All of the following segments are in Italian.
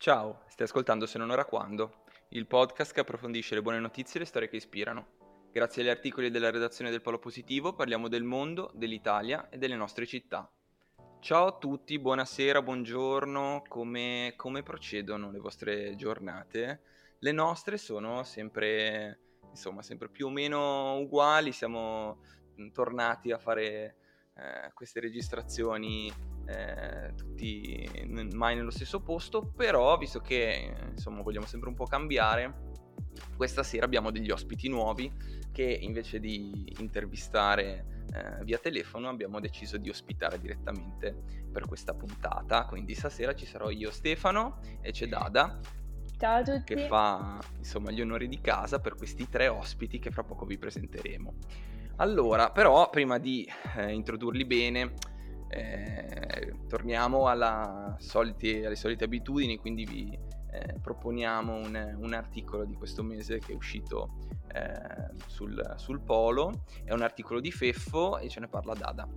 Ciao, stai ascoltando Se non ora quando, il podcast che approfondisce le buone notizie e le storie che ispirano. Grazie agli articoli della redazione del Polo Positivo parliamo del mondo, dell'Italia e delle nostre città. Ciao a tutti, buonasera, buongiorno, come, come procedono le vostre giornate? Le nostre sono sempre, insomma, sempre più o meno uguali, siamo tornati a fare eh, queste registrazioni eh, tutti mai nello stesso posto, però visto che insomma vogliamo sempre un po' cambiare, questa sera abbiamo degli ospiti nuovi che invece di intervistare eh, via telefono abbiamo deciso di ospitare direttamente per questa puntata. Quindi stasera ci sarò io Stefano e c'è Dada. Ciao a tutti. Che fa insomma gli onori di casa per questi tre ospiti che fra poco vi presenteremo. Allora, però prima di eh, introdurli bene, eh, torniamo solite, alle solite abitudini, quindi vi eh, proponiamo un, un, articolo di questo mese che è uscito eh, sul, sul, Polo, è un articolo di Feffo e ce ne parla Dada.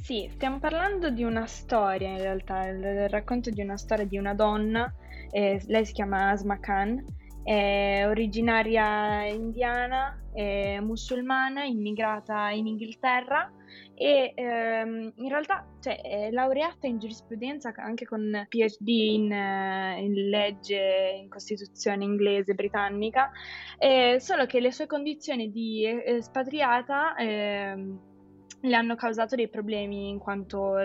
Sì, stiamo parlando di una storia in realtà, il, racconto di una storia di una donna, eh, lei si chiama Asma Khan, è originaria indiana, è musulmana, immigrata in Inghilterra e ehm, in realtà cioè, è laureata in giurisprudenza anche con PhD in, eh, in legge in Costituzione inglese britannica, eh, solo che le sue condizioni di espatriata eh, le hanno causato dei problemi in quanto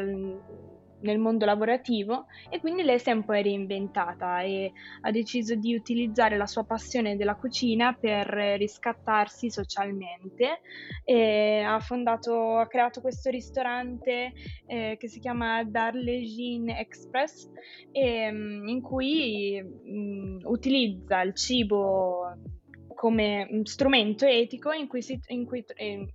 nel mondo lavorativo e quindi lei si è un po' reinventata e ha deciso di utilizzare la sua passione della cucina per riscattarsi socialmente e ha fondato, ha creato questo ristorante eh, che si chiama Darlejin Express e, mm, in cui mh, mm, utilizza il cibo come strumento etico in cui, si, in cui eh,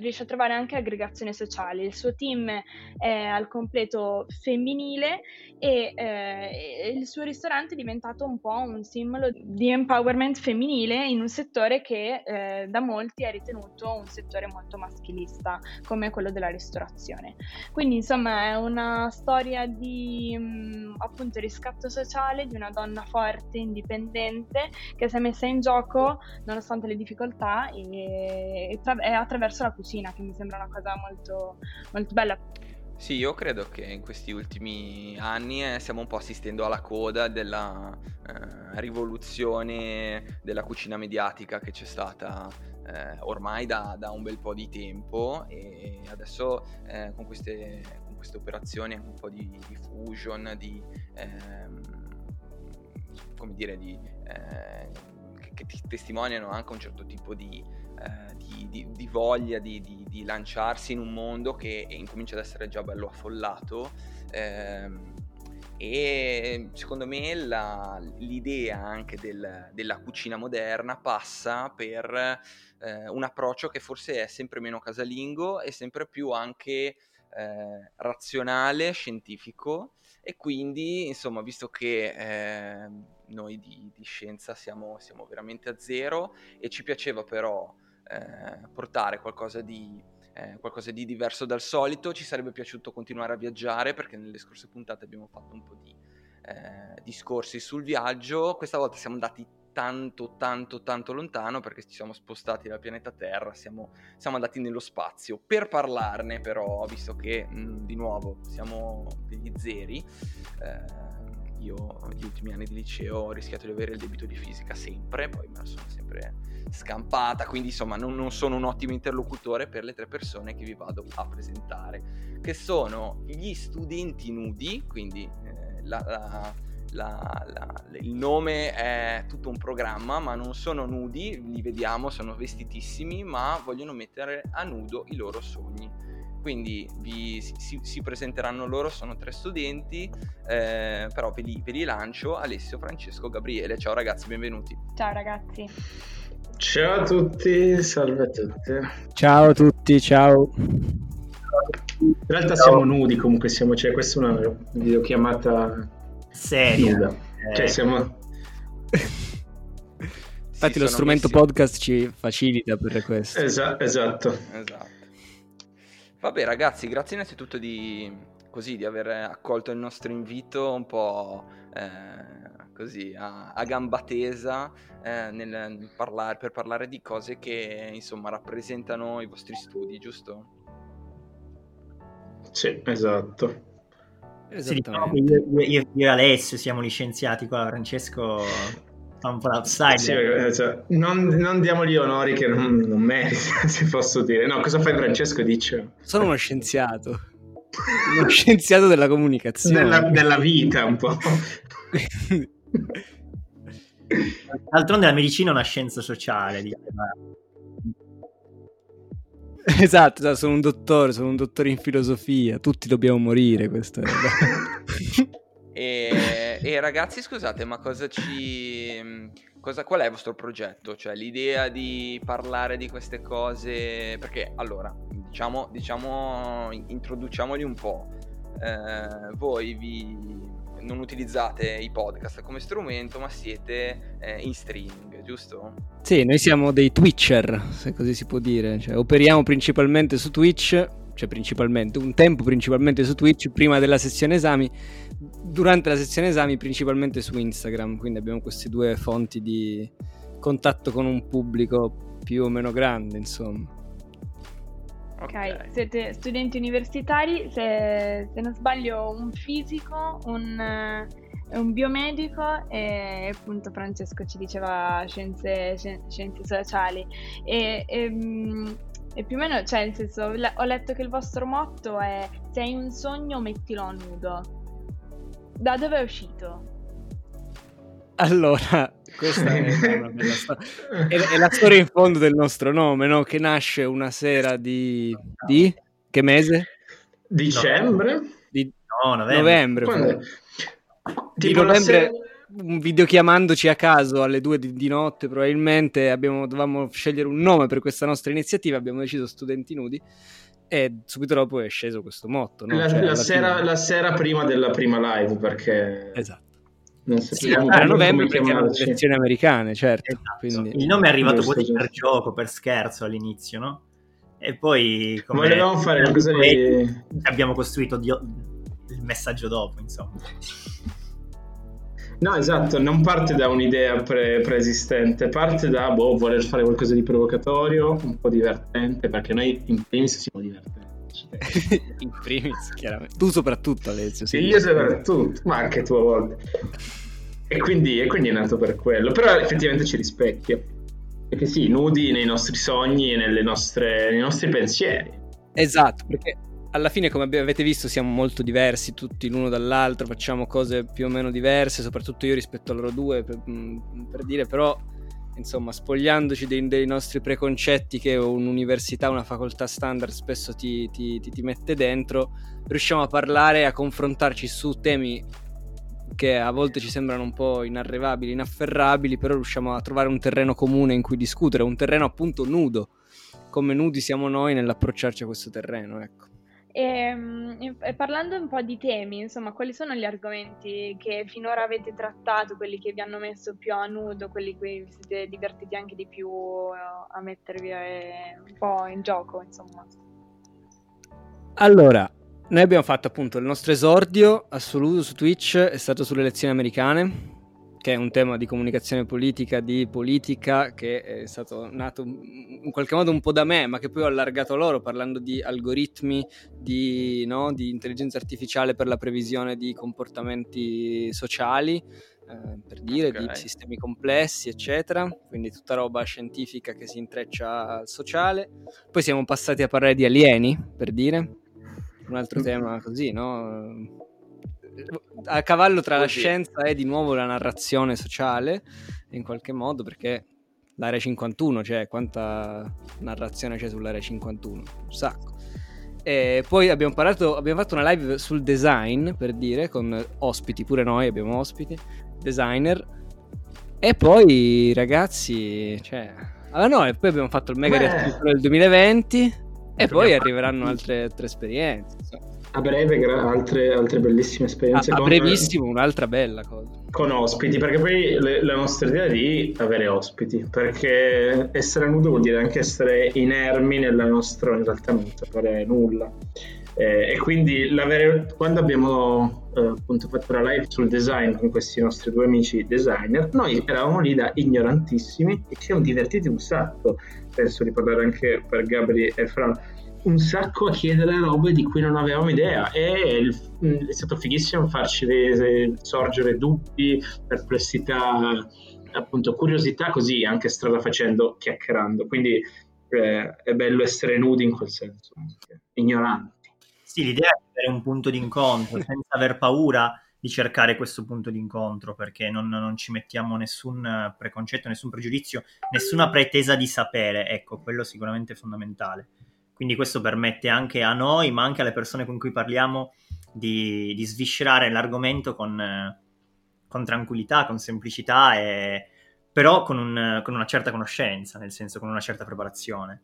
riesce a trovare anche aggregazione sociale. Il suo team è al completo femminile e eh, il suo ristorante è diventato un po' un simbolo di empowerment femminile in un settore che eh, da molti è ritenuto un settore molto maschilista come quello della ristorazione. Quindi insomma è una storia di mh, mm, appunto riscatto sociale di una donna forte, indipendente che si è messa in gioco nonostante le difficoltà e, e, tra- attraverso la cucina che mi sembra una cosa molto, molto bella. Sì, io credo che in questi ultimi anni eh, stiamo un po' assistendo alla coda della eh, rivoluzione della cucina mediatica che c'è stata eh, ormai da, da, un bel po' di tempo e adesso eh, con, queste, con, queste, operazioni un po' di, di fusion, di, ehm, come dire, di, eh, che, che testimoniano anche un certo tipo di eh, di, di, di, voglia di, di, lanciarsi in un mondo che incomincia ad essere già bello affollato. Ehm, e secondo me la, l'idea anche del, della cucina moderna passa per eh, un approccio che forse è sempre meno casalingo e sempre più anche eh, razionale, scientifico e quindi insomma visto che eh, noi di, di scienza siamo, siamo, veramente a zero e ci piaceva però eh, portare qualcosa di, eh, qualcosa di diverso dal solito. Ci sarebbe piaciuto continuare a viaggiare perché nelle scorse puntate abbiamo fatto un po' di eh, discorsi sul viaggio. Questa volta siamo andati tanto, tanto, tanto lontano perché ci siamo spostati dal pianeta Terra, siamo, siamo andati nello spazio. Per parlarne però, visto che mh, di nuovo siamo degli zeri, eh, io negli ultimi anni di liceo ho rischiato di avere il debito di fisica sempre, poi me la sono sempre scampata, quindi insomma non, non, sono un ottimo interlocutore per le tre persone che vi vado a presentare, che sono gli studenti nudi, quindi eh, la, la, la, il nome è tutto un programma, ma non sono nudi, li vediamo, sono vestitissimi, ma vogliono mettere a nudo i loro sogni quindi vi, si, si, presenteranno loro, sono tre studenti, eh, però ve li, ve li lancio, Alessio, Francesco, Gabriele. Ciao ragazzi, benvenuti. Ciao ragazzi. Ciao a tutti, salve a tutti. Ciao a tutti, ciao. In realtà ciao. siamo nudi, comunque siamo, cioè questa è una videochiamata seria. Nuda. Eh. Cioè siamo... Infatti sì, lo strumento messi... podcast ci facilita per questo. Esa- esatto. Esatto. Vabbè ragazzi, grazie innanzitutto di, così, di aver accolto il nostro invito un po' eh, così a, a gamba tesa eh, nel parlare, per parlare di cose che insomma rappresentano i vostri studi, giusto? Sì, esatto. Sì, diciamo io, io, io, e Alessio siamo licenziati qua, Francesco fa un po' l'outsider. Sì, eh, cioè, non, non, diamogli onori che non, non merita, se posso dire. No, cosa fai Francesco? Dice. Sono uno scienziato. uno scienziato della comunicazione. Della, della vita un po'. D'altronde la medicina è una scienza sociale. Diciamo. Esatto, esatto, sono un dottore, sono un dottore in filosofia, tutti dobbiamo morire, questo è... e, e, ragazzi, scusate, ma cosa ci... Cosa, qual è il vostro progetto? Cioè l'idea di parlare di queste cose... Perché allora, diciamo, diciamo introduciamoli un po'. Eh, voi vi non utilizzate i podcast come strumento, ma siete eh, in streaming, giusto? Sì, noi siamo dei Twitcher, se così si può dire. Cioè, operiamo principalmente su Twitch, cioè principalmente, un tempo principalmente su Twitch, prima della sessione esami, durante la sessione esami principalmente su Instagram, quindi abbiamo queste due fonti di contatto con un pubblico più o meno grande, insomma. Ok, siete studenti universitari, se, se, non sbaglio un fisico, un, un biomedico e appunto Francesco ci diceva scienze, scienze sociali e, e, mm, e, più o meno, cioè nel senso, ho letto che il vostro motto è se hai un sogno mettilo a nudo. Da dove è uscito? Allora, questa è una bella storia. È, è, la storia in fondo del nostro nome, no? Che nasce una sera di... di? Che mese? Dicembre? Di... No, novembre. novembre di novembre, sera... videochiamandoci a caso alle due di, di notte, probabilmente abbiamo, dovevamo scegliere un nome per questa nostra iniziativa, abbiamo deciso Studenti Nudi e subito dopo è sceso questo motto. No? La, cioè, la, sera, la, sera, prima della prima live, perché... Esatto non sappiamo sì, era novembre perché erano le elezioni americane, certo. Esatto. Quindi... Il nome è arrivato quasi per gioco, per scherzo all'inizio, no? E poi come volevamo fare una cosa di... abbiamo costruito di... il messaggio dopo, insomma. No, esatto, non parte da un'idea pre- preesistente, parte da boh, voler fare qualcosa di provocatorio, un po' divertente, perché noi in primis siamo divertenti. in primis, chiaramente. Tu soprattutto, Alessio. Sì, io soprattutto, ma anche tu a volte. E quindi, e quindi è nato per quello. Però effettivamente ci rispecchia. Perché sì, nudi nei nostri sogni e nostre, nei nostri pensieri. Esatto, perché alla fine, come avete visto, siamo molto diversi tutti l'uno dall'altro, facciamo cose più o meno diverse, soprattutto io rispetto a loro due, per, per dire, però insomma, spogliandoci dei, dei, nostri preconcetti che un'università, una facoltà standard spesso ti, ti, ti, ti mette dentro, riusciamo a parlare, a confrontarci su temi che a volte ci sembrano un po' inarrivabili, inafferrabili, però riusciamo a trovare un terreno comune in cui discutere, un terreno appunto nudo, come nudi siamo noi nell'approcciarci a questo terreno, ecco. E, ehm, e, parlando un po' di temi, insomma, quali sono gli argomenti che finora avete trattato, quelli che vi hanno messo più a nudo, quelli che vi siete divertiti anche di più eh, a mettervi eh, un po' in gioco, insomma? Allora, noi abbiamo fatto appunto il nostro esordio assoluto su Twitch, è stato sulle elezioni americane, che è un tema di comunicazione politica, di politica, che è stato nato in qualche modo un po' da me, ma che poi ho allargato loro parlando di algoritmi, di, no, di intelligenza artificiale per la previsione di comportamenti sociali, eh, per dire, okay. di sistemi complessi, eccetera. Quindi tutta roba scientifica che si intreccia al sociale. Poi siamo passati a parlare di alieni, per dire, un altro mm. tema così, no? A cavallo tra la scienza e di nuovo la narrazione sociale, in qualche modo, perché l'area 51, cioè quanta narrazione c'è sull'area 51? Un sacco. E poi abbiamo parlato, abbiamo fatto una live sul design, per dire, con ospiti, pure noi abbiamo ospiti, designer. E poi, ragazzi, cioè... Ah no, e poi abbiamo fatto il mega riassunto del 2020 e poi arriveranno altre, altre esperienze. Insomma. A breve gra- altre, altre bellissime esperienze. A, a con- brevissimo, un'altra bella cosa. con ospiti, perché poi le- la nostra idea è di avere ospiti, perché essere nudo vuol dire anche essere inermi nella nostra, in realtà non sapere nulla. Eh, e quindi quando abbiamo eh, appunto fatto la live sul design con questi nostri due amici designer, noi eravamo lì da ignorantissimi e ci siamo divertiti un sacco, penso di parlare anche per Gabri e Fran, un sacco a chiedere robe di cui non avevamo idea e mh, è stato fighissimo farci sorgere dubbi, perplessità, appunto curiosità così anche strada facendo, chiacchierando. Quindi eh, è bello essere nudi in quel senso, ignoranti. Sì, l'idea è avere un punto d'incontro senza aver paura di cercare questo punto d'incontro perché non, non ci mettiamo nessun preconcetto, nessun pregiudizio, nessuna pretesa di sapere. Ecco, quello sicuramente è fondamentale. Quindi questo permette anche a noi, ma anche alle persone con cui parliamo, di, di sviscerare l'argomento con, con tranquillità, con semplicità, e, però con, un- con una certa conoscenza, nel senso con una certa preparazione.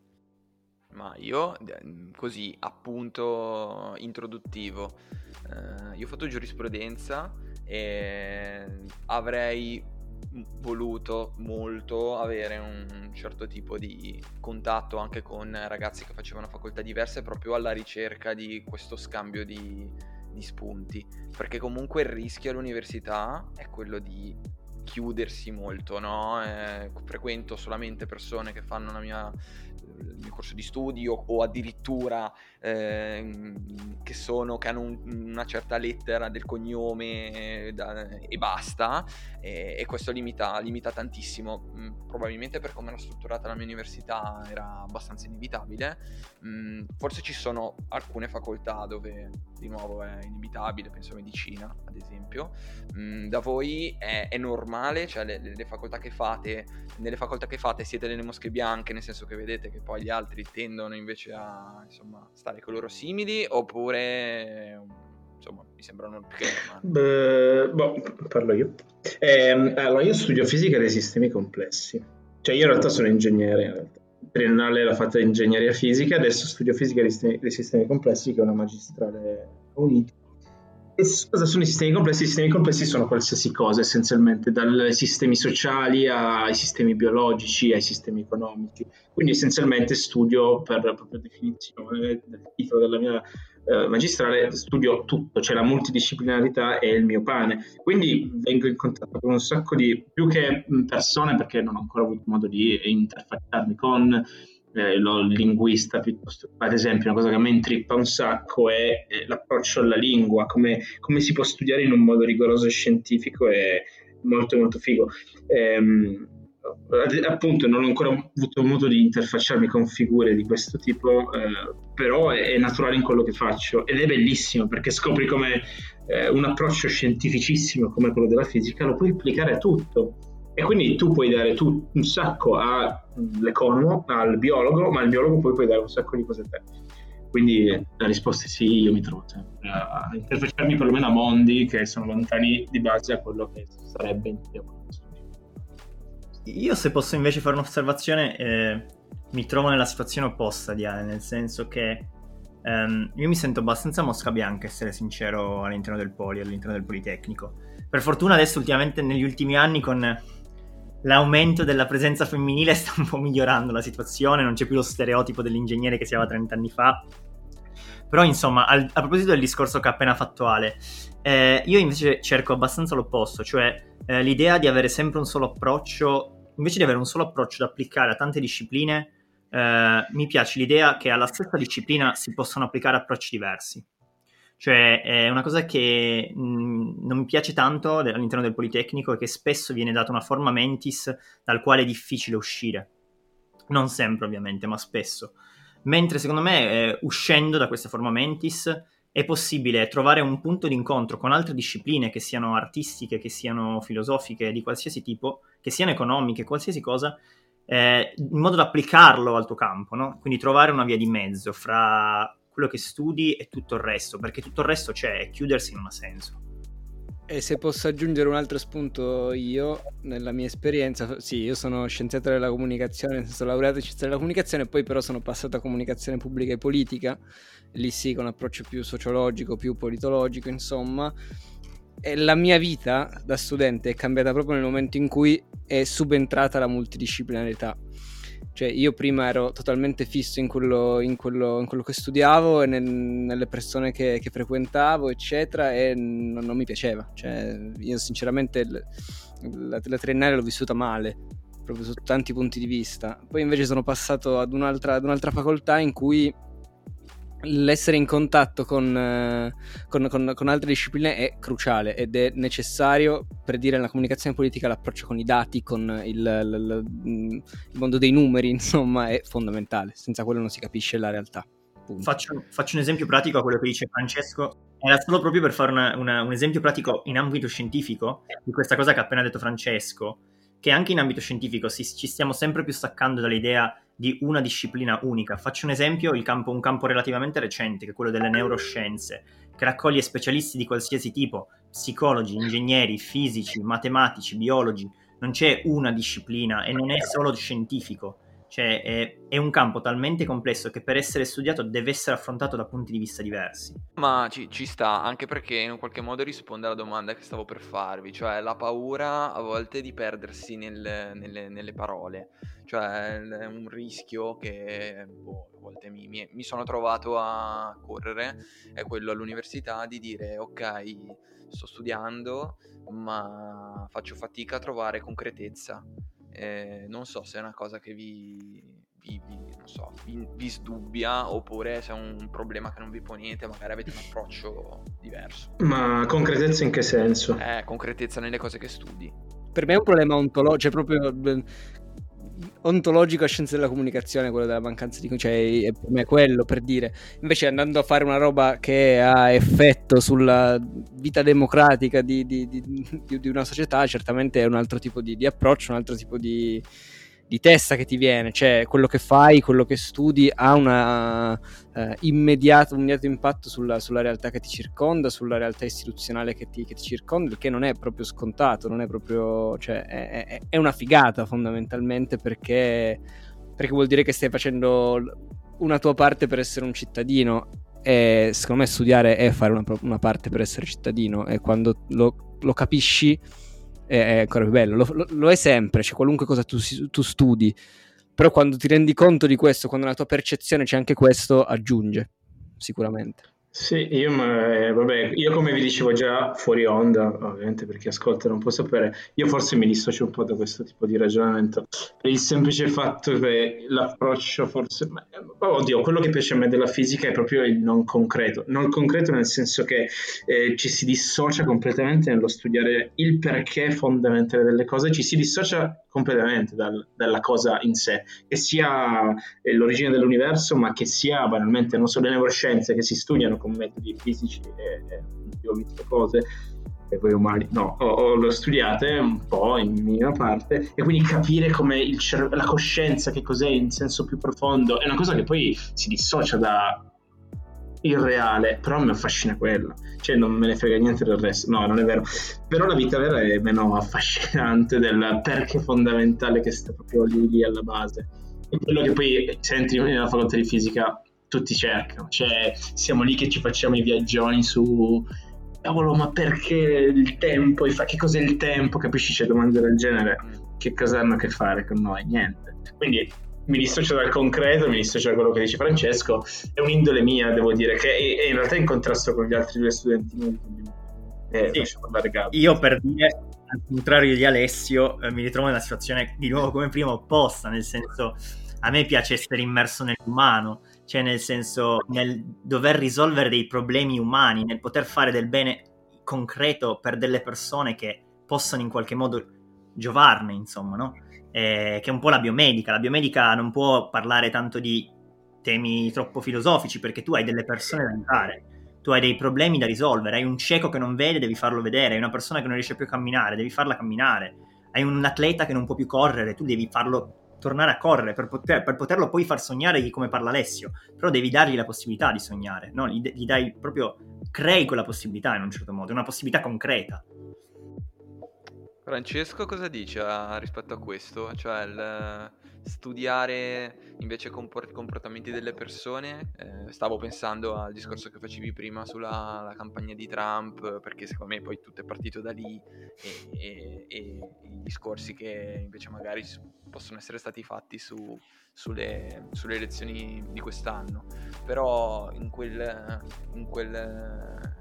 Ma io, eh, così, appunto introduttivo, eh, io ho fatto giurisprudenza e avrei voluto molto avere un certo tipo di contatto anche con ragazzi che facevano facoltà diverse proprio alla ricerca di questo scambio di, di spunti, perché comunque il rischio all'università è quello di chiudersi molto, no? Eh, frequento solamente persone che fanno mia il mio corso di studio o addirittura ehm, che sono che hanno un- una certa lettera del cognome eh, da- e basta e, e questo limita, limita tantissimo. Mm, probabilmente per come era strutturata la mia università era abbastanza inevitabile. Mm, forse ci sono alcune facoltà dove di nuovo è inevitabile penso a medicina ad esempio. Mm, da voi è, è normale? Cioè le, le facoltà che fate nelle facoltà che fate siete delle mosche bianche, nel senso che vedete che poi gli altri tendono invece a insomma, stare con loro simili, oppure insomma mi sembrano più che. Beh, boh, parlo io. Ehm, allora, io studio fisica dei sistemi complessi. Cioè, io in realtà sono ingegnere. In realtà. Triennale l'ho fatta in ingegneria fisica, adesso studio fisica dei sistemi, dei sistemi complessi, che è una magistrale unita. Cosa sono i sistemi complessi? I sistemi complessi sono qualsiasi cosa, essenzialmente, dai sistemi sociali ai sistemi biologici, ai sistemi economici. Quindi essenzialmente studio per propria definizione del titolo della mia eh, magistrale, studio tutto, cioè la multidisciplinarità è il mio pane. Quindi vengo in contatto con un sacco di, più che persone, perché non ho ancora avuto modo di interfacciarmi con eh, linguista piuttosto. Ad esempio, una cosa che a me intrippa un sacco è eh, l'approccio alla lingua, come, come si può studiare in un modo rigoroso e scientifico è molto molto figo. Ehm, appunto non ho ancora avuto modo di interfacciarmi con figure di questo tipo, eh, però è, è naturale in quello che faccio ed è bellissimo perché scopri come eh, un approccio scientificissimo come quello della fisica lo puoi applicare a tutto. E quindi tu puoi dare tu un sacco all'economo, al biologo, ma al biologo poi puoi dare un sacco di cose a te. Quindi la risposta è sì, io mi trovo a interfacciarmi perlomeno a mondi che sono lontani di base a quello che sarebbe in teoria. Io se posso invece fare un'osservazione, eh, mi trovo nella situazione opposta di Ale, nel senso che ehm, io mi sento abbastanza mosca bianca, essere sincero, all'interno del poli, all'interno del Politecnico. Per fortuna adesso ultimamente, negli ultimi anni, con l'aumento della presenza femminile sta un po' migliorando la situazione, non c'è più lo stereotipo dell'ingegnere che si aveva 30 anni fa. Però insomma, al- a proposito del discorso che ha appena fatto Ale, eh, io invece cerco abbastanza l'opposto, cioè eh, l'idea di avere sempre un solo approccio, invece di avere un solo approccio da applicare a tante discipline, eh, mi piace l'idea che alla stessa disciplina si possono applicare approcci diversi. Cioè, è una cosa che mh, non mi piace tanto all'interno del Politecnico è che spesso viene data una forma mentis dal quale è difficile uscire. Non sempre, ovviamente, ma spesso. Mentre secondo me, eh, uscendo da questa forma mentis, è possibile trovare un punto d'incontro con altre discipline, che siano artistiche, che siano filosofiche, di qualsiasi tipo, che siano economiche, qualsiasi cosa, eh, in modo da applicarlo al tuo campo, no? Quindi trovare una via di mezzo fra quello che studi e tutto il resto, perché tutto il resto c'è, e chiudersi non ha senso. E se posso aggiungere un altro spunto io, nella mia esperienza, sì, io sono scienziato della comunicazione, senso laureato in scienza della comunicazione, poi però sono passato a comunicazione pubblica e politica, lì sì con un approccio più sociologico, più politologico, insomma. E la mia vita da studente è cambiata proprio nel momento in cui è subentrata la multidisciplinarità cioè, io prima ero totalmente fisso in quello, in quello, in quello che studiavo e nel, nelle persone che, che, frequentavo, eccetera, e non, non mi piaceva. Cioè, io sinceramente la, la triennale l'ho vissuta male, proprio su tanti punti di vista. Poi invece sono passato ad un'altra, ad un'altra facoltà in cui l'essere in contatto con, eh, con, con, con, altre discipline è cruciale ed è necessario per dire nella comunicazione politica l'approccio con i dati, con il, il, il, mondo dei numeri, insomma, è fondamentale. Senza quello non si capisce la realtà. Faccio, faccio, un esempio pratico a quello che dice Francesco. Era solo proprio per fare una, una, un esempio pratico in ambito scientifico di questa cosa che ha appena detto Francesco, che anche in ambito scientifico si, ci stiamo sempre più staccando dall'idea di una disciplina unica. Faccio un esempio, campo, un campo relativamente recente, che è quello delle neuroscienze, che raccoglie specialisti di qualsiasi tipo, psicologi, ingegneri, fisici, matematici, biologi. Non c'è una disciplina e non è solo scientifico. Cioè, è, è, un campo talmente complesso che per essere studiato deve essere affrontato da punti di vista diversi. Ma ci, ci, sta, anche perché in qualche modo risponde alla domanda che stavo per farvi, cioè la paura a volte di perdersi nel, nelle, nelle, parole. Cioè, è un rischio che boh, a volte mi, mi, mi sono trovato a correre, è quello all'università di dire ok, sto studiando, ma faccio fatica a trovare concretezza eh, non so se è una cosa che vi, vi, vi, so, vi, sdubbia oppure se è un problema che non vi ponete, magari avete un approccio diverso. Ma concretezza in che senso? Eh, concretezza nelle cose che studi. Per me è un problema ontologico, cioè proprio ontologico a scienze della comunicazione, quello della mancanza di... cioè per me quello per dire. Invece andando a fare una roba che ha effetto sulla vita democratica di, di, di, di una società, certamente è un altro tipo di, approccio, un altro tipo di di testa che ti viene, cioè quello che fai, quello che studi ha una, uh, immediato, un immediato impatto sulla, sulla, realtà che ti circonda, sulla realtà istituzionale che ti, che ti, circonda, il che non è proprio scontato, non è proprio, cioè è, è, è una figata fondamentalmente perché, perché vuol dire che stai facendo una tua parte per essere un cittadino. E secondo me studiare è fare una, una parte per essere cittadino. E quando lo, lo capisci è, ancora più bello. Lo, lo, lo, è sempre, cioè qualunque cosa tu, tu, studi. Però quando ti rendi conto di questo, quando nella tua percezione c'è anche questo, aggiunge, sicuramente. Sì, io, ma, eh, vabbè, io come vi dicevo già fuori onda, ovviamente perché ascolta non può sapere, io forse mi dissocio un po' da questo tipo di ragionamento, per il semplice fatto che l'approccio forse, ma, oddio, quello che piace a me della fisica è proprio il non concreto, non concreto nel senso che eh, ci si dissocia completamente nello studiare il perché fondamentale delle cose, ci si dissocia completamente dal, dalla cosa in sé, che sia eh, l'origine dell'universo, ma che sia banalmente non solo le neuroscienze che si studiano con metodi fisici e, e visto cose e voi umani no, ho, ho, l'ho studiate un po' in minima parte e quindi capire come il cer- la coscienza che cos'è in senso più profondo è una cosa che poi si dissocia da il reale, però mi affascina quella, cioè non me ne frega niente del resto, no, non è vero, però la vita vera è meno affascinante del perché fondamentale che sta proprio lì, lì alla base. E quello che poi senti nella facoltà di fisica tutti cercano, cioè siamo lì che ci facciamo i viaggioni su cavolo, ma perché il tempo, che cos'è il tempo, capisci? C'è domande del genere, che cosa hanno a che fare con noi? Niente. Quindi mi dissocio dal concreto, mi dissocio da quello che dice Francesco, è un'indole mia, devo dire, che è, in realtà in contrasto con gli altri due studenti. Eh, sì. Io per dire, al contrario di Alessio, eh, mi ritrovo nella situazione di nuovo come prima opposta, nel senso a me piace essere immerso nell'umano, cioè nel senso nel dover risolvere dei problemi umani, nel poter fare del bene concreto per delle persone che possano in qualche modo giovarne, insomma, no? Eh, che è un po' la biomedica. La biomedica non può parlare tanto di temi troppo filosofici perché tu hai delle persone da aiutare, tu hai dei problemi da risolvere, hai un cieco che non vede, devi farlo vedere, hai una persona che non riesce più a camminare, devi farla camminare, hai un atleta che non può più correre, tu devi farlo tornare a correre per, poter, per poterlo poi far sognare come parla Alessio, però devi dargli la possibilità di sognare, no? gli, gli dai proprio, crei quella possibilità in un certo modo, è una possibilità concreta Francesco cosa dice a- rispetto a questo? Cioè il studiare invece compor- comportamenti delle persone? Eh, stavo pensando al discorso che facevi prima sulla la campagna di Trump, perché secondo me poi tutto è partito da lì e, e- e i discorsi che invece magari possono essere stati fatti su- sulle, sulle elezioni di quest'anno. Però in quel, in quel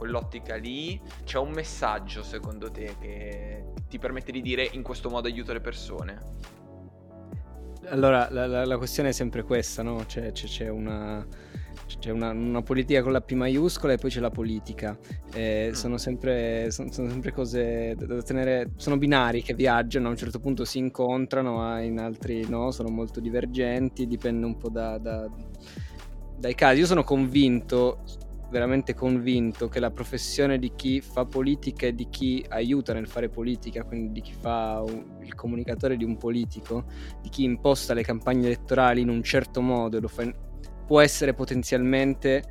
quell'ottica lì c'è un messaggio secondo te che ti permette di dire in questo modo aiuto le persone? Allora, la, la- la questione è sempre questa, no? C'è, c'è- c'è una, c'è una, una politica con la P maiuscola e poi c'è la politica. Eh, Mm. sono, sempre, son- sono sempre cose da, da tenere, sono binari che viaggiano, a un certo punto si incontrano, ma in altri no, sono molto divergenti, dipende un po' da- da- dai casi. Io sono convinto, veramente convinto, che la professione di chi fa politica e di chi aiuta nel fare politica, quindi di chi fa il comunicatore di un politico, di chi imposta le campagne elettorali in un certo modo fa può essere potenzialmente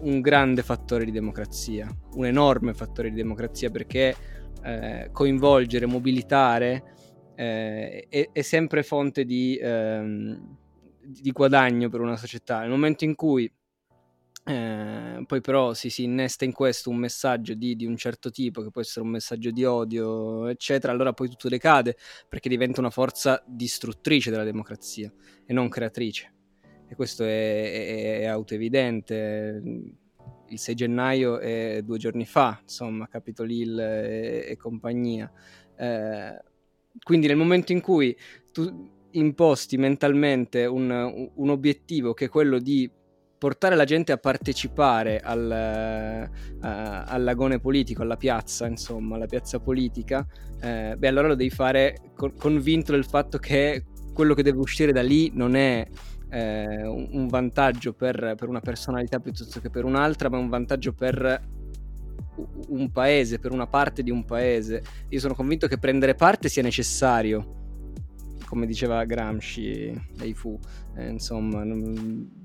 un grande fattore di democrazia, un enorme fattore di democrazia perché eh, coinvolgere, mobilitare eh, è, è sempre fonte di, ehm, di guadagno per una società. Nel momento in cui eh, poi però si, si innesta in questo un messaggio di, di un certo tipo, che può essere un messaggio di odio, eccetera, allora poi tutto decade perché diventa una forza distruttrice della democrazia e non creatrice. E questo è, è, è autoevidente. Il 6 gennaio è due giorni fa, insomma, Capitol Hill e, e compagnia. Eh, quindi nel momento in cui tu imposti mentalmente un, un obiettivo che è quello di portare la gente a partecipare al, eh, all'agone politico, alla piazza, insomma, alla piazza politica, eh, beh, allora lo devi fare con, convinto del fatto che quello che deve uscire da lì non è eh, un, vantaggio per, per, una personalità piuttosto che per un'altra, ma è un vantaggio per un paese, per una parte di un paese. Io sono convinto che prendere parte sia necessario come diceva Gramsci dei Fu, eh, insomma,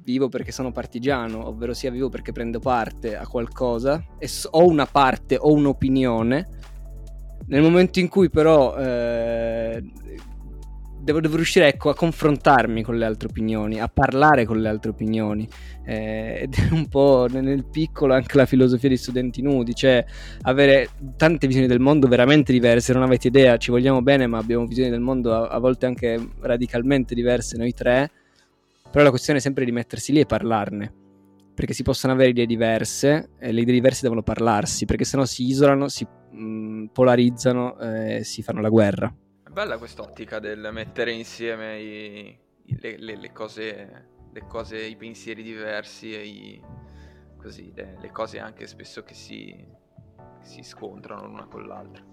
vivo perché sono partigiano, ovvero sia vivo perché prendo parte a qualcosa, e so, ho una parte, ho un'opinione. Nel momento in cui però eh, devo, devo, riuscire ecco, a confrontarmi con le altre opinioni, a parlare con le altre opinioni, eh, ed è un po' nel piccolo anche la filosofia di studenti nudi, cioè avere tante visioni del mondo veramente diverse, non avete idea, ci vogliamo bene ma abbiamo visioni del mondo a, a volte anche radicalmente diverse noi tre, però la questione è sempre di mettersi lì e parlarne, perché si possono avere idee diverse e le idee diverse devono parlarsi, perché sennò si isolano, si mh, polarizzano e si fanno la guerra. Bella quest'ottica del mettere insieme i, le, le, le, cose, le cose, i pensieri diversi e i, così, le, le, cose anche spesso che si, che si scontrano l'una con l'altra.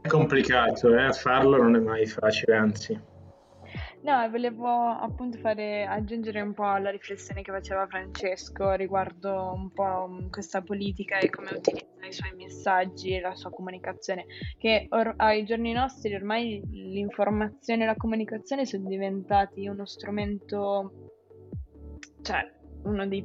È complicato, eh? farlo non è mai facile, anzi. No, volevo appunto fare, aggiungere un po' alla riflessione che faceva Francesco riguardo un po' questa politica e come utilizza i suoi messaggi e la sua comunicazione, che or- ai giorni nostri ormai l'informazione e la comunicazione sono diventati uno strumento, cioè uno dei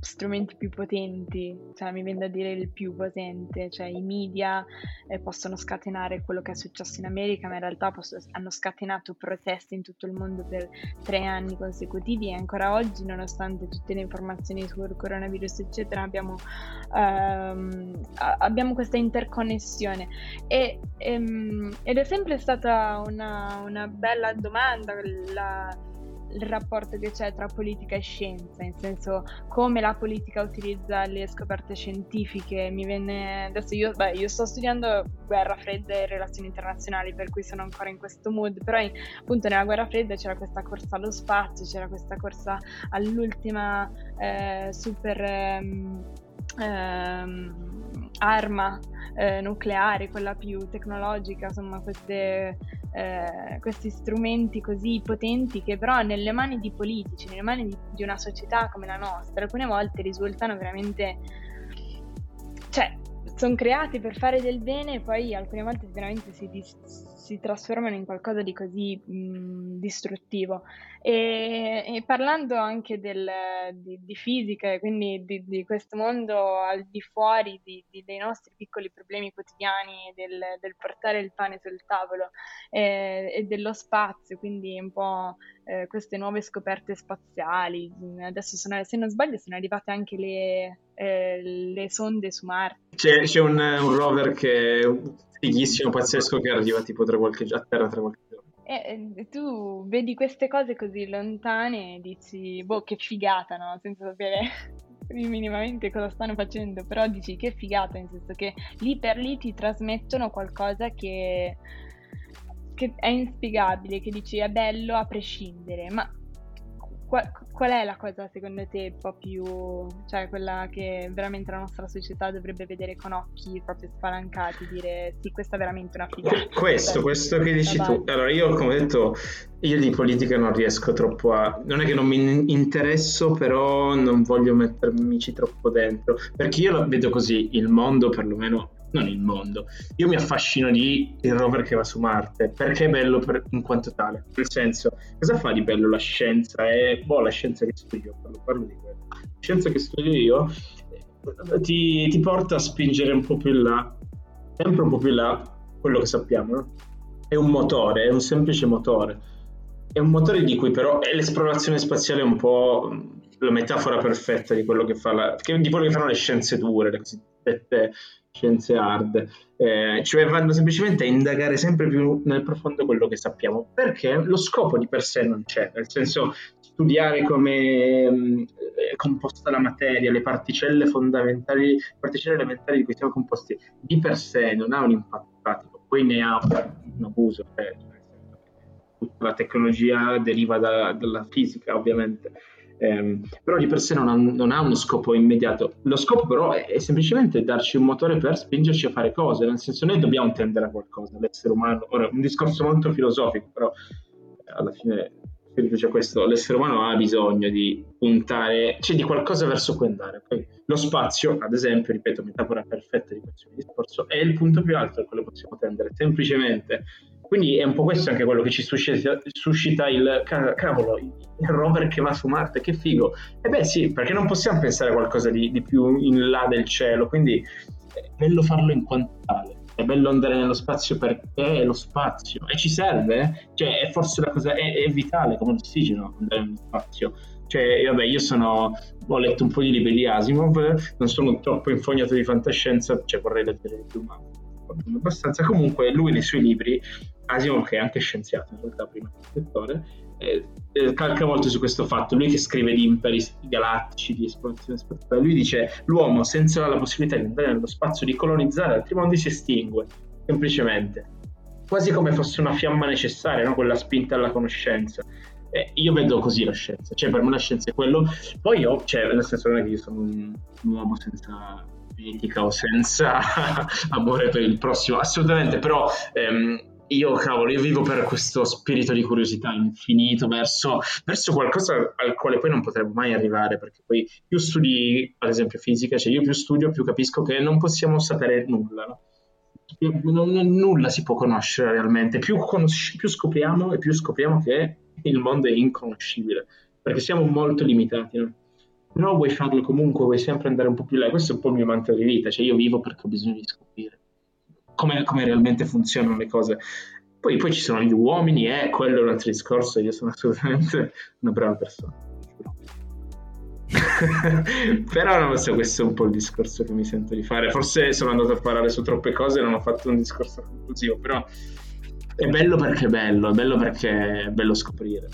strumenti più potenti, cioè mi viene da dire il più potente, cioè i media eh, possono scatenare quello che è successo in America, ma in realtà posso, hanno scatenato proteste in tutto il mondo per tre anni consecutivi e ancora oggi, nonostante tutte le informazioni sul coronavirus, eccetera, abbiamo, ehm, abbiamo questa interconnessione. E, ehm, ed è sempre stata una, una bella domanda la, il rapporto che c'è tra politica e scienza, nel senso come la politica utilizza le scoperte scientifiche. Mi venne adesso io, beh, io sto studiando guerra fredda e relazioni internazionali, per cui sono ancora in questo mood, però in, appunto nella guerra fredda c'era questa corsa allo spazio, c'era questa corsa all'ultima eh, super ehm, ehm, arma eh, nucleare, quella più tecnologica, insomma queste eh, questi strumenti così potenti che però nelle mani di politici, nelle mani di, di, una società come la nostra, alcune volte risultano veramente... cioè, sono creati per fare del bene e poi alcune volte veramente si, dis- si trasformano in qualcosa di così mh, distruttivo. E, e, parlando anche del, di, di, fisica, quindi di, di, questo mondo al di fuori di, dei nostri piccoli problemi quotidiani, del, del portare il pane sul tavolo eh, e dello spazio, quindi un po' eh, queste nuove scoperte spaziali. Adesso, sono, se non sbaglio, sono arrivate anche le, eh, le sonde su Marte. C'è, c'è un, un rover che fighissimo, pazzesco che arriva tipo tra qualche, a terra tra qualche giorno. E, e tu vedi queste cose così lontane e dici, boh, che figata, no? Senza sapere minimamente cosa stanno facendo, però dici che figata, nel senso che lì per lì ti trasmettono qualcosa che, che è inspiegabile, che dici è bello a prescindere, ma qual, qual, è la cosa secondo te un po' più, cioè quella che veramente la nostra società dovrebbe vedere con occhi proprio spalancati, dire sì, questa è veramente una figata. Questo, Beh, questo che dici tu. Allora io come ho detto, io di politica non riesco troppo a... Non è che non mi interesso, però non voglio mettermici troppo dentro, perché io la vedo così, il mondo perlomeno non il mondo. Io mi affascino di il rover che va su Marte perché è bello per, in quanto tale. Nel senso, cosa fa di bello la scienza? È boh, la scienza che studio, parlo, parlo di quello. La scienza che studio io eh, ti, ti, porta a spingere un po' più in là, sempre un po' più in là, quello che sappiamo, no? È un motore, è un semplice motore. È un motore di cui però è l'esplorazione spaziale è un po' la metafora perfetta di quello che, fa la, di quello che fanno le scienze dure, le cosiddette scienze hard, eh, cioè vanno semplicemente a indagare sempre più nel profondo quello che sappiamo, perché lo scopo di per sé non c'è, nel senso studiare come mh, è composta la materia, le particelle fondamentali, le particelle elementari di cui siamo composti, di per sé non ha un impatto pratico, poi ne ha un abuso, cioè, tutta la tecnologia deriva da, dalla fisica ovviamente ehm, però di per sé non ha, non ha, uno scopo immediato. Lo scopo però è, è, semplicemente darci un motore per spingerci a fare cose, nel senso noi dobbiamo tendere a qualcosa, l'essere umano. Ora, un discorso molto filosofico, però eh, alla fine si riduce a questo, l'essere umano ha bisogno di puntare, cioè di qualcosa verso cui andare. Poi, lo spazio, ad esempio, ripeto, metafora perfetta di questo discorso, è il punto più alto al quale possiamo tendere, semplicemente quindi è un po' questo anche quello che ci suscita, suscita il cavolo, il rover che va su Marte, che figo. E beh sì, perché non possiamo pensare a qualcosa di, di più in là del cielo, quindi è bello farlo in quanto tale. È bello andare nello spazio perché è lo spazio e ci serve, cioè è forse la cosa, è, è vitale come l'ossigeno andare nello spazio. Cioè, vabbè, io sono, ho letto un po' di libri di Asimov, non sono troppo infognato di fantascienza, cioè vorrei leggere più, ma abbastanza. Comunque, lui nei suoi libri Asimov, che è anche scienziato in realtà prima che scrittore, eh, calca molto su questo fatto. Lui che scrive di imperi galattici, di esplorazione spaziale, lui dice l'uomo senza la possibilità di andare nello spazio, di colonizzare altri mondi si estingue, semplicemente. Quasi come fosse una fiamma necessaria, no? quella spinta alla conoscenza. Eh, io vedo così la scienza, cioè per me la scienza è quello. Poi io, cioè, nel senso non è che io sono un, un uomo senza etica o senza amore per il prossimo, assolutamente, però ehm, io, cavolo, io vivo per questo spirito di curiosità infinito verso, verso, qualcosa al quale poi non potremo mai arrivare, perché poi più studi, ad esempio, fisica, cioè io più studio, più capisco che non possiamo sapere nulla, no? non, non, nulla si può conoscere realmente, più, conosci- più scopriamo e più scopriamo che il mondo è inconoscibile, perché siamo molto limitati, no? Però vuoi farlo comunque, vuoi sempre andare un po' più là, questo è un po' il mio mantra di vita, cioè io vivo perché ho bisogno di scoprire come, come realmente funzionano le cose. Poi, poi, ci sono gli uomini e eh, quello è un altro discorso, io sono assolutamente una brava persona. Però non lo so, questo è un po' il discorso che mi sento di fare. Forse sono andato a parlare su troppe cose e non ho fatto un discorso conclusivo, però è bello perché è bello, è bello perché è bello scoprire.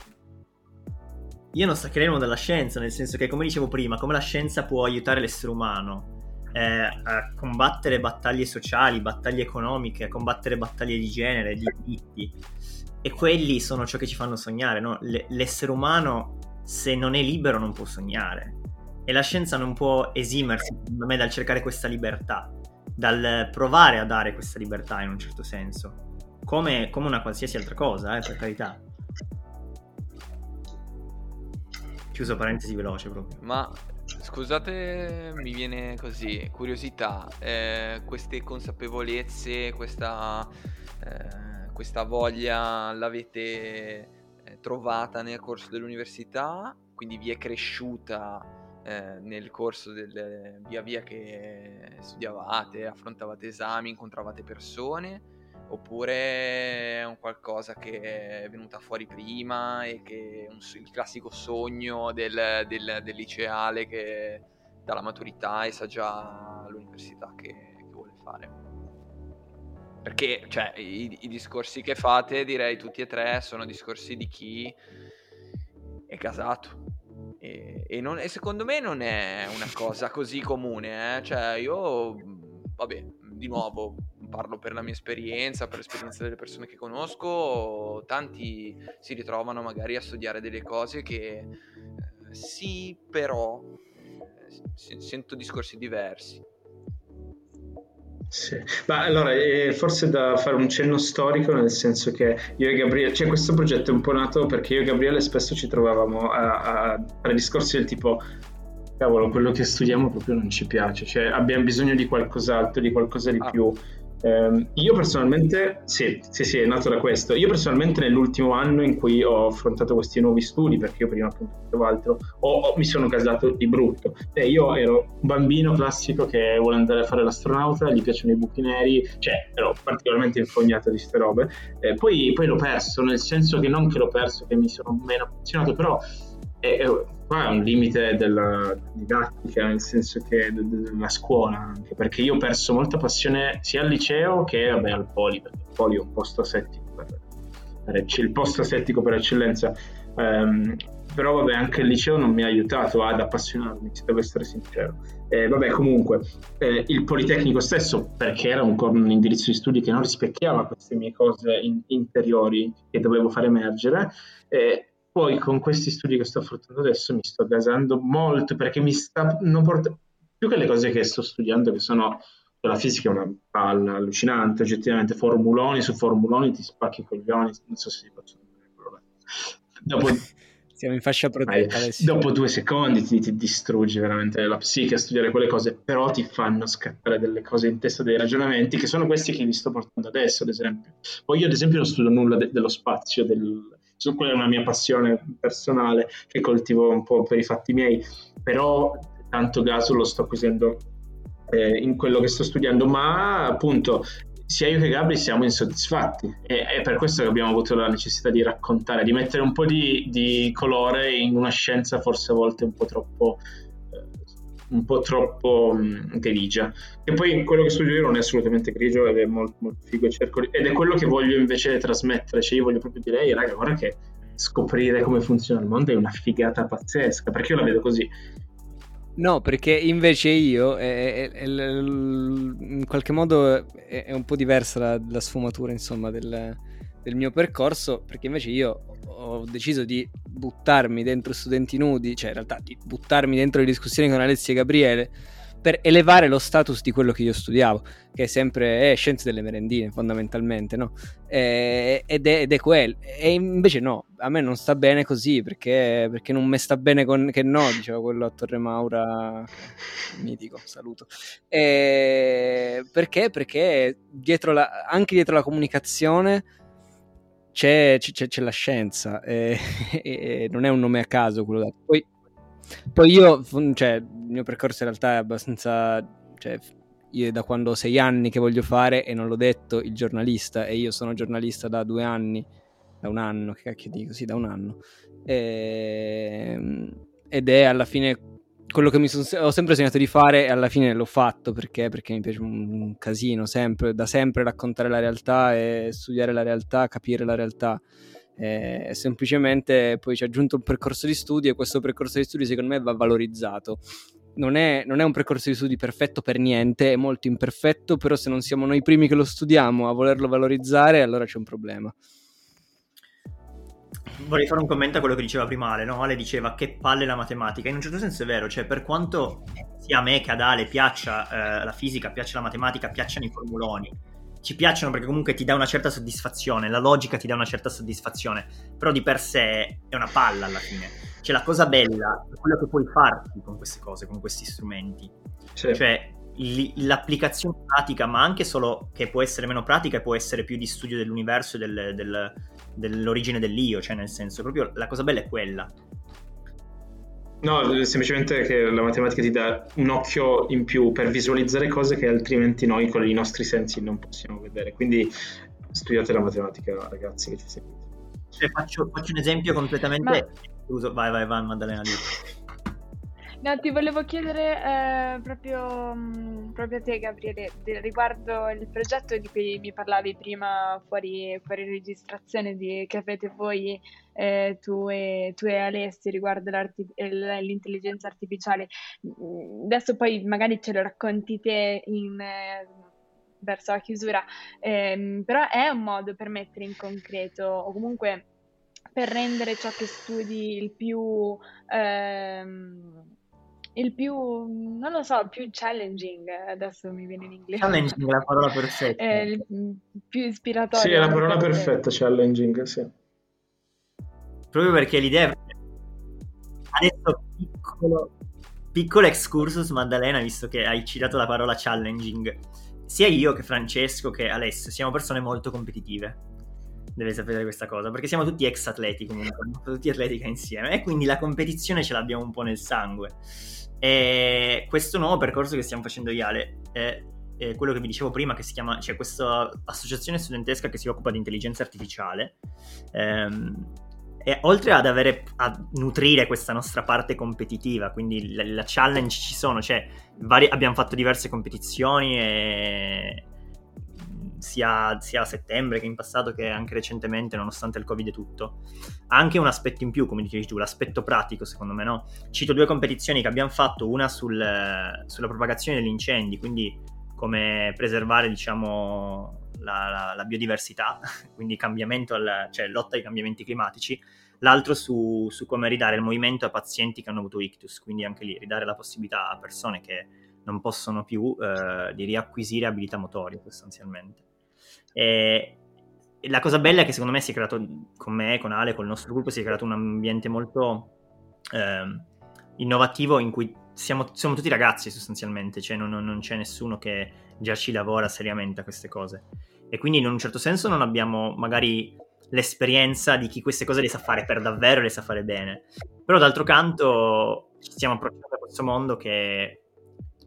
Io non staccheremo dalla scienza, nel senso che, come dicevo prima, come la scienza può aiutare l'essere umano eh, a combattere battaglie sociali, battaglie economiche, a combattere battaglie di genere, di diritti. E quelli sono ciò che ci fanno sognare. No? L- l'essere umano, se non è libero, non può sognare. E la scienza non può esimersi, secondo me, dal cercare questa libertà, dal provare a dare questa libertà in un certo senso. Come, come una qualsiasi altra cosa, eh, per carità. Chiuso parentesi veloce proprio. Ma Scusate, mi viene così, curiosità, eh, queste consapevolezze, questa, eh, questa voglia l'avete eh, trovata nel corso dell'università, quindi vi è cresciuta eh, nel corso del via via che studiavate, affrontavate esami, incontravate persone, oppure è un qualcosa che è venuta fuori prima e che un, il classico sogno del, del, del, liceale che dalla maturità e sa già l'università che, che vuole fare. Perché cioè, i, i discorsi che fate, direi tutti e tre, sono discorsi di chi è casato e, e, non, e, secondo me non è una cosa così comune, eh? cioè io, vabbè, di nuovo parlo per la mia esperienza, per l'esperienza delle persone che conosco, tanti si ritrovano magari a studiare delle cose che eh, sì, però eh, sento discorsi diversi. Sì, ma allora eh, forse da fare un cenno storico, nel senso che io e Gabriele, cioè questo progetto è un po' nato perché io e Gabriele spesso ci trovavamo a, a fare discorsi del tipo cavolo, quello che studiamo proprio non ci piace, cioè abbiamo bisogno di qualcos'altro, di qualcosa di ah. più. Eh, io personalmente, sì, sì, sì, è nato da questo. Io personalmente nell'ultimo anno in cui ho affrontato questi nuovi studi, perché io prima appunto facevo altro, ho, ho, mi sono casato di brutto. E io ero un bambino classico che vuole andare a fare l'astronauta, gli piacciono i buchi neri, cioè ero particolarmente infognato di queste robe. Eh, poi, poi l'ho perso, nel senso che non che l'ho perso, che mi sono meno affezionato, però è, qua è un limite della didattica, nel senso che della scuola, anche perché io ho perso molta passione sia al liceo che vabbè, al poli, perché il poli è un posto asettico per, per il posto asettico per eccellenza. Um, però vabbè anche il liceo non mi ha aiutato ad appassionarmi, se devo essere sincero. Eh, vabbè comunque, eh, il Politecnico stesso, perché era un, un, indirizzo di studi che non rispecchiava queste mie cose in, interiori che dovevo far emergere, eh, poi con questi studi che sto affrontando adesso mi sto gasando molto perché mi sta non porta, più che le cose che sto studiando che sono la fisica è una palla allucinante oggettivamente formuloni su formuloni ti spacchi i coglioni non so se si possono dopo siamo in fascia protetta eh, dopo due secondi ti, ti, distruggi veramente la psiche a studiare quelle cose però ti fanno scattare delle cose in testa dei ragionamenti che sono questi che vi sto portando adesso ad esempio. Poi io ad esempio non studio nulla de- dello spazio del, su quella è una mia passione personale che coltivo un po' per i fatti miei, però tanto gas lo sto acquisendo eh, in quello che sto studiando, ma appunto sia io che Gabri siamo insoddisfatti. E è per questo che abbiamo avuto la necessità di raccontare, di mettere un po' di, di colore in una scienza forse a volte un po' troppo un po' troppo mh, grigia. E poi quello che studio io non è assolutamente grigio ed è molto, molto figo. Ed è quello che voglio invece trasmettere. Cioè, io voglio proprio dire, ehi, raga, guarda che scoprire come funziona il mondo è una figata pazzesca. Perché io la vedo così. No, perché invece io, è, è, è, in qualche modo, è, un po' diversa la, la sfumatura, insomma, del, del mio percorso, perché invece io ho deciso di buttarmi dentro studenti nudi, cioè in realtà di buttarmi dentro le discussioni con Alessia e Gabriele per elevare lo status di quello che io studiavo, che è sempre eh, scienze delle merendine fondamentalmente, no? E, ed, è, ed, è, quello. E invece no, a me non sta bene così, perché, perché non mi sta bene con... che no, diceva quello a Torre Maura, mitico, saluto. E, perché? Perché dietro la, anche dietro la comunicazione c'è, c'è, c'è la scienza e, e, non è un nome a caso quello dato. Poi, poi io, cioè, il mio percorso in realtà è abbastanza... Cioè, io da quando ho sei anni che voglio fare, e non l'ho detto, il giornalista, e io sono giornalista da due anni, da un anno, che cacchio dico, sì, da un anno. E, ehm, ed è alla fine quello che mi son, ho sempre sognato di fare e alla fine l'ho fatto perché, perché mi piace un, un, casino sempre, da sempre raccontare la realtà e studiare la realtà, capire la realtà. E semplicemente poi ci ho aggiunto un percorso di studi e questo percorso di studi secondo me va valorizzato. Non è, non è, un percorso di studi perfetto per niente, è molto imperfetto, però se non siamo noi primi che lo studiamo a volerlo valorizzare, allora c'è un problema vorrei fare un commento a quello che diceva prima Ale, no? Ale diceva che palle la matematica, in un certo senso è vero, cioè per quanto sia a me che ad Ale piaccia eh, la fisica, piaccia la matematica, piacciono i formuloni, ci piacciono perché comunque ti dà una certa soddisfazione, la logica ti dà una certa soddisfazione, però di per sé è una palla alla fine. Cioè la cosa bella è quello che puoi farti con queste cose, con questi strumenti. Sì. Cioè l'applicazione pratica, ma anche solo che può essere meno pratica e può essere più di studio dell'universo e del, del, dell'origine dell'io, cioè nel senso, proprio la cosa bella è quella. No, semplicemente che la matematica ti dà un occhio in più per visualizzare cose che altrimenti noi con i nostri sensi non possiamo vedere. Quindi studiate la matematica, ragazzi, che ci seguite. Cioè, faccio, faccio, un esempio completamente... Ma... Vai, vai, vai, Maddalena. Lì. No, ti volevo chiedere eh, proprio, mm, proprio, a te, Gabriele, riguardo il progetto di cui mi parlavi prima fuori, fuori registrazione di, che avete voi, eh, tu, e, tu e Alessi, riguardo l'intelligenza artificiale. Mm, adesso poi magari ce lo racconti te in, eh, verso la chiusura, ehm, però è un modo per mettere in concreto o comunque per rendere ciò che studi il più... Ehm, il più, non lo so, più challenging, adesso mi viene in inglese. Challenging è la parola perfetta. È il più ispiratorio. Sì, è la parola perfetta, challenging, sì. Proprio perché l'idea è... Adesso piccolo, piccolo excursus Maddalena, visto che hai citato la parola challenging. Sia io che Francesco che Alessio siamo persone molto competitive. Deve sapere questa cosa, perché siamo tutti ex atleti comunque, tutti atletica insieme e quindi la competizione ce l'abbiamo un po' nel sangue. E questo nuovo percorso che stiamo facendo Iale è, è quello che vi dicevo prima, che si chiama, cioè questa associazione studentesca che si occupa di intelligenza artificiale. Ehm, e oltre ad avere a nutrire questa nostra parte competitiva, quindi la, la challenge ci sono, cioè vari, abbiamo fatto diverse competizioni e sia, sia, a settembre che in passato che anche recentemente, nonostante il Covid e tutto. Anche un aspetto in più, come dicevi tu, l'aspetto pratico, secondo me, no? Cito due competizioni che abbiamo fatto, una sul, sulla propagazione degli incendi, quindi come preservare, diciamo, la, la, la biodiversità, quindi cambiamento, al, cioè lotta ai cambiamenti climatici, l'altro su, su, come ridare il movimento a pazienti che hanno avuto ictus, quindi anche lì ridare la possibilità a persone che non possono più eh, di riacquisire abilità motorie sostanzialmente. E, e la cosa bella è che secondo me si è creato, con me, con Ale, con il nostro gruppo, si è creato un ambiente molto eh, innovativo in cui siamo, siamo, tutti ragazzi sostanzialmente, cioè non, non, c'è nessuno che già ci lavora seriamente a queste cose. E quindi in un certo senso non abbiamo magari l'esperienza di chi queste cose le sa fare per davvero e le sa fare bene. Però d'altro canto ci stiamo approcciando a questo mondo che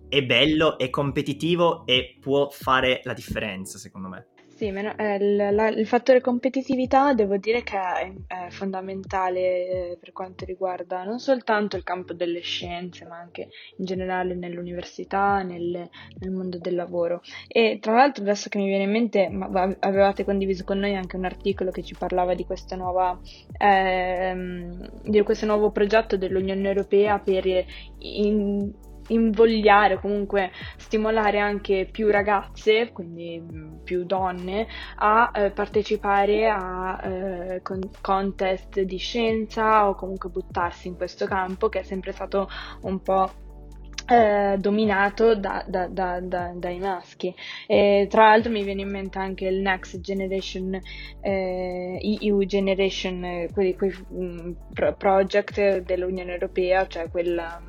è bello, è competitivo e può fare la differenza, secondo me. Sì, meno, eh, il, la, il, fattore competitività devo dire che è, è fondamentale eh, per quanto riguarda non soltanto il campo delle scienze, ma anche in generale nell'università, nel, nel mondo del lavoro. E tra l'altro adesso che mi viene in mente, ma, avevate condiviso con noi anche un articolo che ci parlava di nuova ehm, di questo nuovo progetto dell'Unione Europea per in, invogliare, comunque stimolare anche più ragazze, quindi mm, più donne, a eh, partecipare a eh, con- contest di scienza o comunque buttarsi in questo campo che è sempre stato un po' eh, dominato da, da, da, dai maschi. E, tra l'altro mi viene in mente anche il Next Generation eh, EU Generation, eh, quei, quei um, pro- project dell'Unione Europea, cioè quella,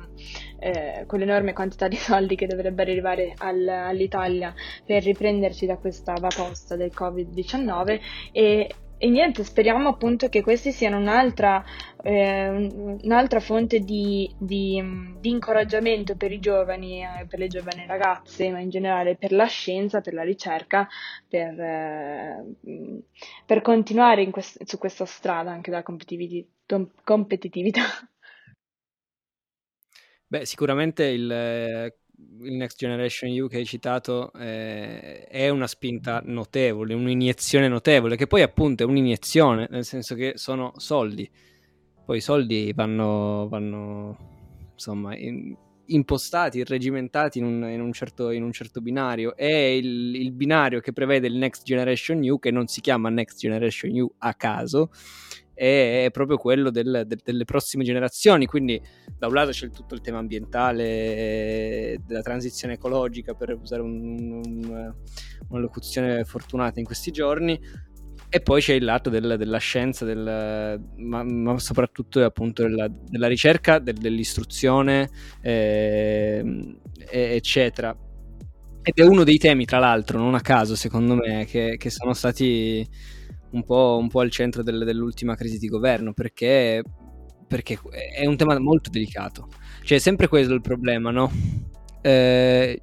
eh, quell'enorme quantità di soldi che dovrebbe arrivare al, all'Italia per riprenderci da questa vaposta del Covid-19 e e niente, speriamo appunto che questi siano un'altra, eh, un'altra fonte di, di, di, incoraggiamento per i giovani, eh, per le giovani ragazze, ma in generale per la scienza, per la ricerca, per, eh, per continuare quest- su questa strada anche della competitività. Beh, sicuramente il il Next Generation EU che hai citato eh, è una spinta notevole, un'iniezione notevole, che poi appunto è un'iniezione, nel senso che sono soldi. Poi i soldi vanno, vanno insomma, in, impostati, regimentati in un, in un, certo, in un certo, binario. È il, il, binario che prevede il Next Generation EU, che non si chiama Next Generation EU a caso, è, proprio quello del, del, delle prossime generazioni. Quindi, da un lato c'è tutto il tema ambientale, della transizione ecologica, per usare un, un, una locuzione fortunata in questi giorni. E poi c'è il lato del, della scienza, del, ma, ma, soprattutto appunto della, della ricerca, del, dell'istruzione, eh, eccetera ed è uno dei temi, tra l'altro, non a caso, secondo me, che, che sono stati un po', un po', al centro del, dell'ultima crisi di governo, perché, perché, è un tema molto delicato. Cioè, è sempre quello il problema, no? Eh,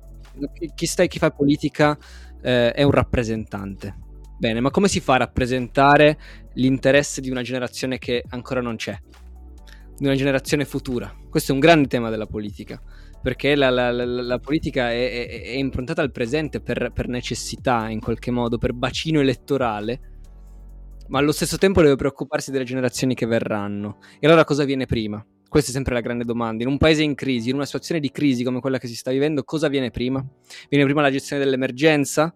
chi, sta, chi fa politica eh, è un rappresentante. Bene, ma come si fa a rappresentare l'interesse di una generazione che ancora non c'è? Di una generazione futura? Questo è un grande tema della politica perché la, la, la, la politica è, è, è, improntata al presente per, per, necessità, in qualche modo, per bacino elettorale, ma allo stesso tempo deve preoccuparsi delle generazioni che verranno. E allora cosa viene prima? Questa è sempre la grande domanda. In un paese in crisi, in una situazione di crisi come quella che si sta vivendo, cosa viene prima? Viene prima la gestione dell'emergenza?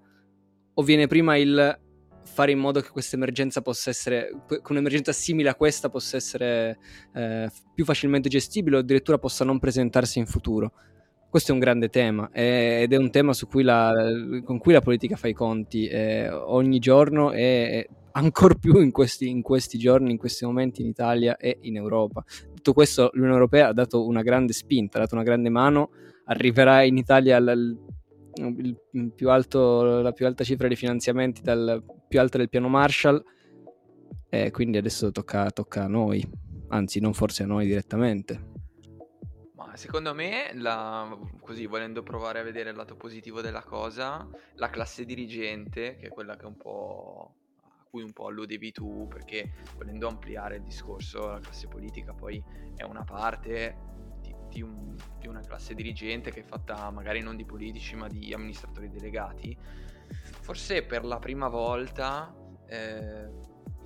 O viene prima il fare in modo che questa emergenza possa essere, che un'emergenza simile a questa possa essere eh, più facilmente gestibile o addirittura possa non presentarsi in futuro. Questo è un grande tema ed è un tema cui la, con cui la politica fa i conti eh, ogni giorno e ancora più in questi, in questi, giorni, in questi momenti in Italia e in Europa. Tutto questo l'Unione Europea ha dato una grande spinta, ha dato una grande mano, arriverà in Italia al, il più alto, la più alta cifra di finanziamenti, dal, più alta del piano Marshall, e quindi adesso tocca, tocca a noi, anzi non forse a noi direttamente. Secondo me, la, così volendo provare a vedere il lato positivo della cosa, la classe dirigente, che è quella che un po' a cui un po' alludevi tu, perché volendo ampliare il discorso, la classe politica poi è una parte di, un, di, una classe dirigente che è fatta magari non di politici ma di amministratori delegati, forse per la prima volta eh,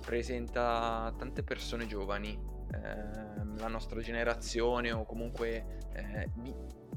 presenta tante persone giovani, eh, la nostra generazione o comunque eh,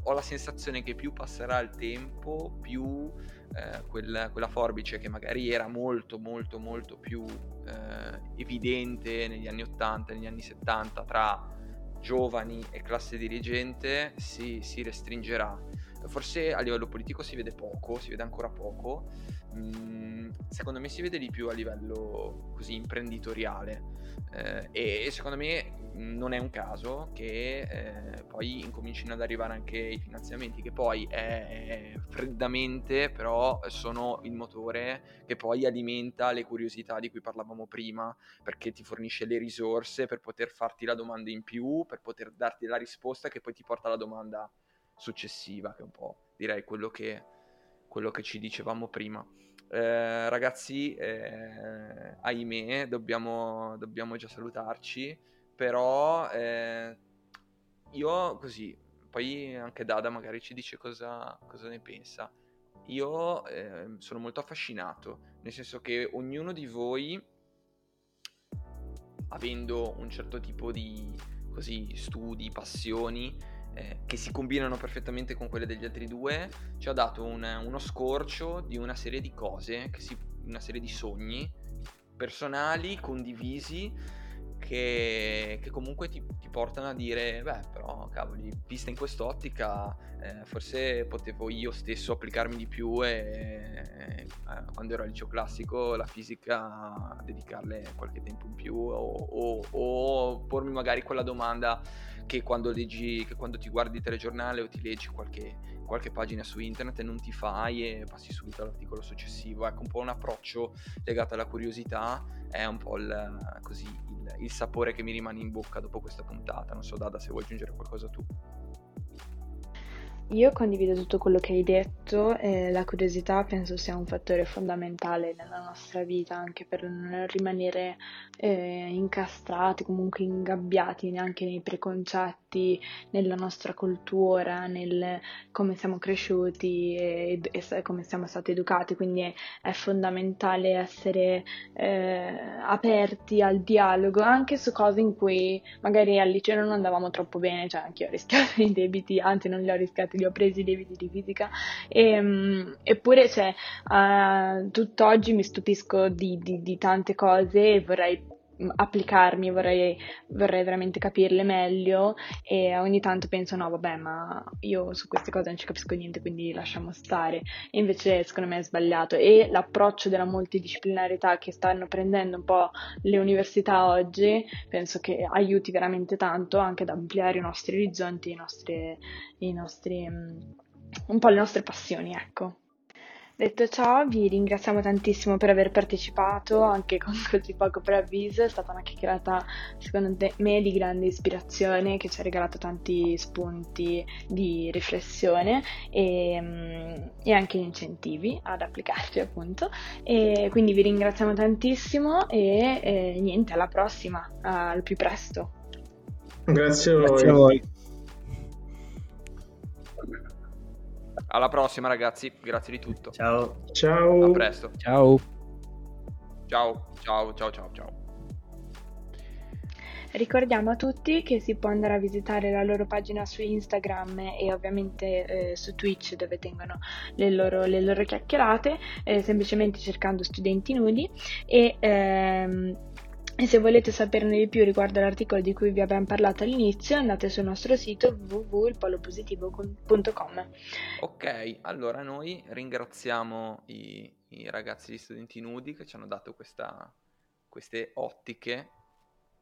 ho la sensazione che più passerà il tempo, più eh, quel, quella forbice che magari era molto molto molto più eh, evidente negli anni 80, negli anni 70 tra giovani e classe dirigente si, si, restringerà. Forse a livello politico si vede poco, si vede ancora poco. Mm, secondo me si vede di più a livello così imprenditoriale. Eh, e secondo me non è un caso che eh, poi incomincino ad arrivare anche i finanziamenti, che poi è, è freddamente però sono il motore che poi alimenta le curiosità di cui parlavamo prima, perché ti fornisce le risorse per poter farti la domanda in più, per poter darti la risposta che poi ti porta alla domanda successiva, che è un po' direi quello che, quello che ci dicevamo prima. Eh, ragazzi, eh, ahimè, dobbiamo, dobbiamo già salutarci però eh, io così, poi anche Dada magari ci dice cosa, cosa ne pensa. Io eh, sono molto affascinato, nel senso che ognuno di voi, avendo un certo tipo di così, studi, passioni, eh, che si combinano perfettamente con quelle degli altri due, ci ha dato un, uno scorcio di una serie di cose, si, una serie di sogni personali, condivisi, che, che comunque ti, ti, portano a dire, beh, però cavoli, vista in quest'ottica, eh, forse potevo io stesso applicarmi di più e eh, quando ero al liceo classico la fisica dedicarle qualche tempo in più o, o, o pormi magari quella domanda che quando leggi, che quando ti guardi il telegiornale o ti leggi qualche, qualche pagina su internet e non ti fai e passi subito all'articolo successivo. Ecco, un po' un approccio legato alla curiosità è un po' il, così, il, il sapore che mi rimane in bocca dopo questa puntata. Non so, Dada, se vuoi aggiungere qualcosa tu. Io condivido tutto quello che hai detto e la curiosità penso sia un fattore fondamentale nella nostra vita anche per non rimanere eh, incastrati, comunque ingabbiati neanche nei preconcetti, nella nostra cultura, nel come siamo cresciuti e, e come siamo stati educati, quindi è, è fondamentale essere eh, aperti al dialogo anche su cose in cui magari al liceo non andavamo troppo bene, cioè anche io ho rischiato i debiti, anzi non li ho rischiati li ho presi i debiti di fisica, e, um, eppure cioè, uh, tutt'oggi mi stupisco di, di, di tante cose e vorrei applicarmi, vorrei, vorrei, veramente capirle meglio e ogni tanto penso no vabbè ma io su queste cose non ci capisco niente quindi lasciamo stare e invece secondo me è sbagliato e l'approccio della multidisciplinarietà che stanno prendendo un po' le università oggi penso che aiuti veramente tanto anche ad ampliare i nostri orizzonti, i nostri, i nostri, mm, un po' le nostre passioni ecco. Detto ciò, vi ringraziamo tantissimo per aver partecipato, anche con così poco preavviso. È stata una chiacchierata, secondo me, di grande ispirazione che ci ha regalato tanti spunti di riflessione e, mm, e anche incentivi ad applicarci, appunto. E quindi vi ringraziamo tantissimo e, e niente, alla prossima, al più presto. Grazie a voi. Grazie a voi. Alla prossima ragazzi, grazie di tutto. Ciao. Ciao. A presto. Ciao. Ciao, ciao, ciao, ciao, ciao. Ricordiamo a tutti che si può andare a visitare la loro pagina su Instagram e ovviamente eh, su Twitch dove tengono le loro, le loro chiacchierate, eh, semplicemente cercando studenti nudi e ehm, e se volete saperne di più riguardo all'articolo di cui vi abbiamo parlato all'inizio, andate sul nostro sito www.ilpolopositivo.com. Ok, allora noi ringraziamo i, i ragazzi di Studenti Nudi che ci hanno dato questa, queste ottiche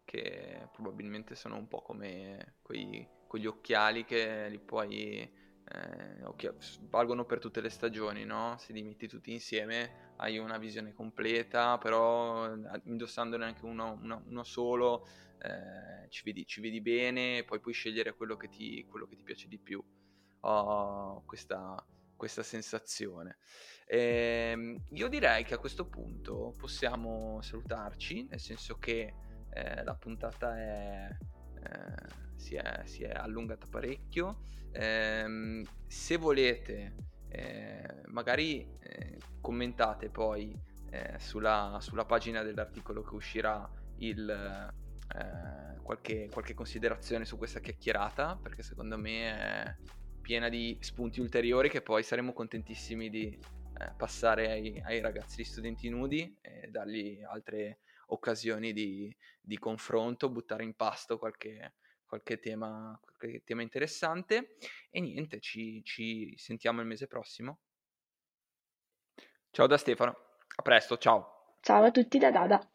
che probabilmente sono un po' come quei, quegli occhiali che li puoi eh, occhi- valgono per tutte le stagioni, no? Se li metti tutti insieme hai una visione completa, però eh, indossandone anche uno, uno, uno solo eh, ci, vedi, ci, vedi, bene poi puoi scegliere quello che ti, quello che ti piace di più. Ho questa, questa sensazione. E ehm, io direi che a questo punto possiamo salutarci, nel senso che eh, la puntata è, eh, si, è, si, è, allungata parecchio. Eh, se volete, eh, magari eh, commentate poi eh, sulla, sulla, pagina dell'articolo che uscirà il, qualche, qualche considerazione su questa chiacchierata, perché secondo me è piena di spunti ulteriori che poi saremo contentissimi di eh, passare ai, ai, ragazzi di studenti nudi e dargli altre occasioni di, di confronto, buttare in pasto qualche, qualche tema, qualche tema interessante. E niente, ci, ci sentiamo il mese prossimo. Ciao da Stefano, a presto, ciao. Ciao a tutti da Dada.